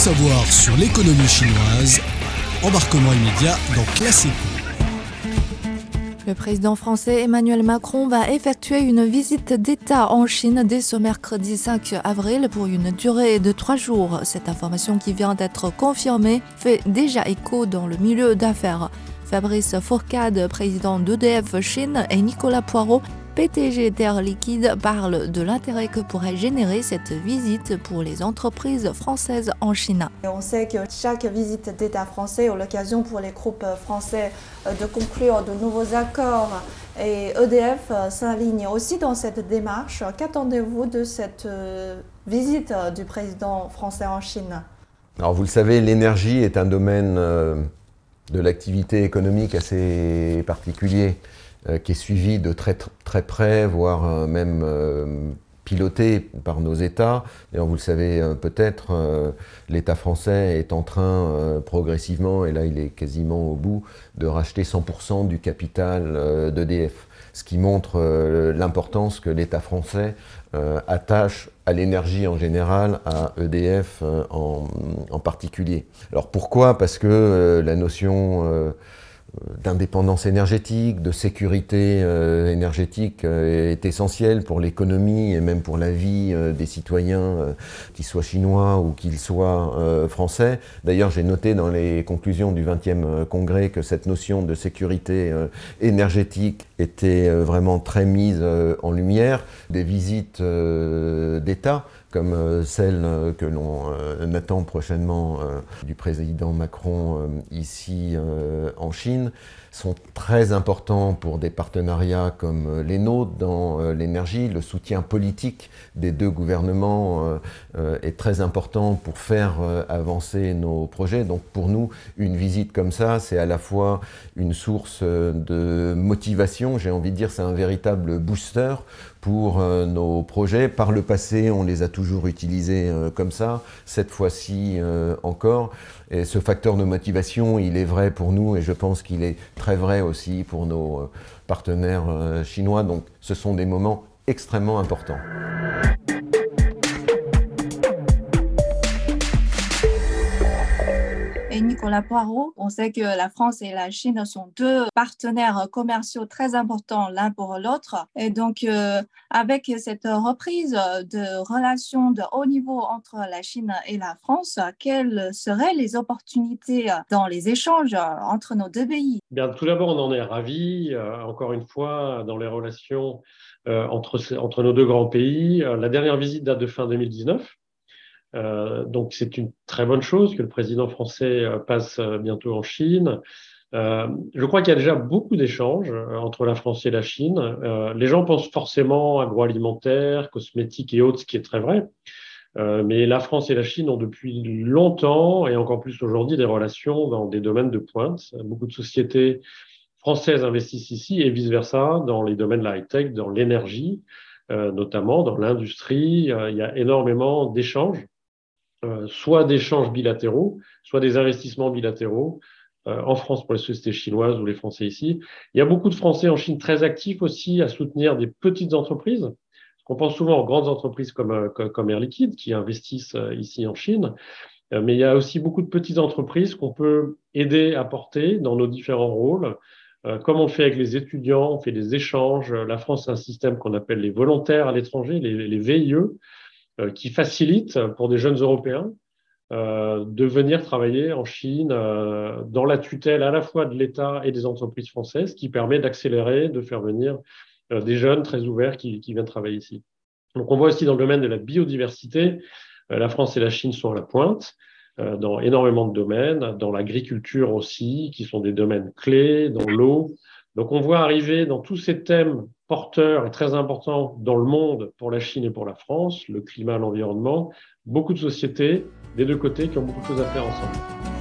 savoir sur l'économie chinoise. Embarquement immédiat dans Classico. Le président français Emmanuel Macron va effectuer une visite d'État en Chine dès ce mercredi 5 avril pour une durée de trois jours. Cette information qui vient d'être confirmée fait déjà écho dans le milieu d'affaires. Fabrice Fourcade, président d'EDF Chine, et Nicolas Poirot, PTG Terre Liquide parle de l'intérêt que pourrait générer cette visite pour les entreprises françaises en Chine. on sait que chaque visite d'État français est l'occasion pour les groupes français euh, de conclure de nouveaux accords et EDF euh, s'aligne aussi dans cette démarche. Qu'attendez-vous de cette euh, visite du président français en Chine? Alors vous le savez, l'énergie est un domaine de l'activité économique assez particulier. Euh, qui est suivi de très, très près, voire euh, même euh, piloté par nos États. D'ailleurs, vous le savez peut-être, l'État français est en train progressivement, et là il est quasiment au bout, de racheter 100% du capital d'EDF. Ce qui montre l'importance que l'État français attache à l'énergie en général, à EDF en, en, particulier. Alors pourquoi? Parce que la notion d'indépendance énergétique, de sécurité euh, énergétique euh, est essentielle pour l'économie et même pour la vie euh, des citoyens, qu'ils soient chinois ou qu'ils soient français. D'ailleurs, j'ai noté dans les conclusions du 20e congrès que cette notion de sécurité énergétique était vraiment très mise en lumière. Des visites d'État comme euh, celle euh, que l'on euh, attend prochainement du président Macron ici en Chine, sont très importants pour des partenariats comme les nôtres dans l'énergie. Le soutien politique des deux gouvernements est très important pour faire avancer nos projets. Donc pour nous, une visite comme ça, c'est à la fois une source de motivation, j'ai envie de dire, c'est un véritable booster pour euh, nos projets. Par le passé, on les a toujours utilisés euh, comme ça, cette fois-ci euh, encore. Et ce facteur de motivation, il est vrai pour nous et je pense qu'il est très vrai aussi pour nos partenaires chinois. Donc ce sont des moments extrêmement importants. Nicolas Poirot. On sait que la France et la Chine sont deux partenaires commerciaux très importants l'un pour l'autre. Et donc, euh, avec cette reprise de relations de haut niveau entre la Chine et la France, quelles seraient les opportunités dans les échanges entre nos deux pays? Bien, tout d'abord, on en est ravis. Euh, encore une fois, dans les relations euh, entre, entre nos deux grands pays. La dernière visite date de fin 2019. Euh, donc c'est une très bonne chose que le président français euh, passe euh, bientôt en Chine. je crois qu'il y a déjà beaucoup d'échanges entre la France et la Chine. les gens pensent forcément agroalimentaire, cosmétiques et autres, ce qui est très vrai. mais la France et la Chine ont depuis longtemps, et encore plus aujourd'hui, des relations dans des domaines de pointe. Beaucoup de sociétés françaises investissent ici et vice-versa dans les domaines de la high-tech, dans l'énergie, notamment dans l'industrie. il y a énormément d'échanges. Euh, soit d'échanges bilatéraux, soit des investissements bilatéraux euh, en France pour les sociétés chinoises ou les Français ici. Il y a beaucoup de Français en Chine très actifs aussi à soutenir des petites entreprises. On pense souvent aux grandes entreprises comme, euh, comme Air Liquide qui investissent ici en Chine, mais il y a aussi beaucoup de petites entreprises qu'on peut aider à porter dans nos différents rôles. Comme on fait avec les étudiants, on fait des échanges. La France a un système qu'on appelle les volontaires à l'étranger, les, les VIE, qui facilite pour des jeunes Européens euh, de venir travailler en Chine euh, dans la tutelle à la fois de l'État et des entreprises françaises, qui permet d'accélérer, de faire venir des jeunes très ouverts qui, viennent travailler ici. Donc on voit aussi dans le domaine de la biodiversité, la France et la Chine sont à la pointe dans énormément de domaines, dans l'agriculture aussi, qui sont des domaines clés, dans l'eau. Donc on voit arriver dans tous ces thèmes porteur et très important dans le monde pour la Chine et pour la France, le climat, l'environnement, beaucoup de sociétés des deux côtés qui ont beaucoup de choses à faire ensemble.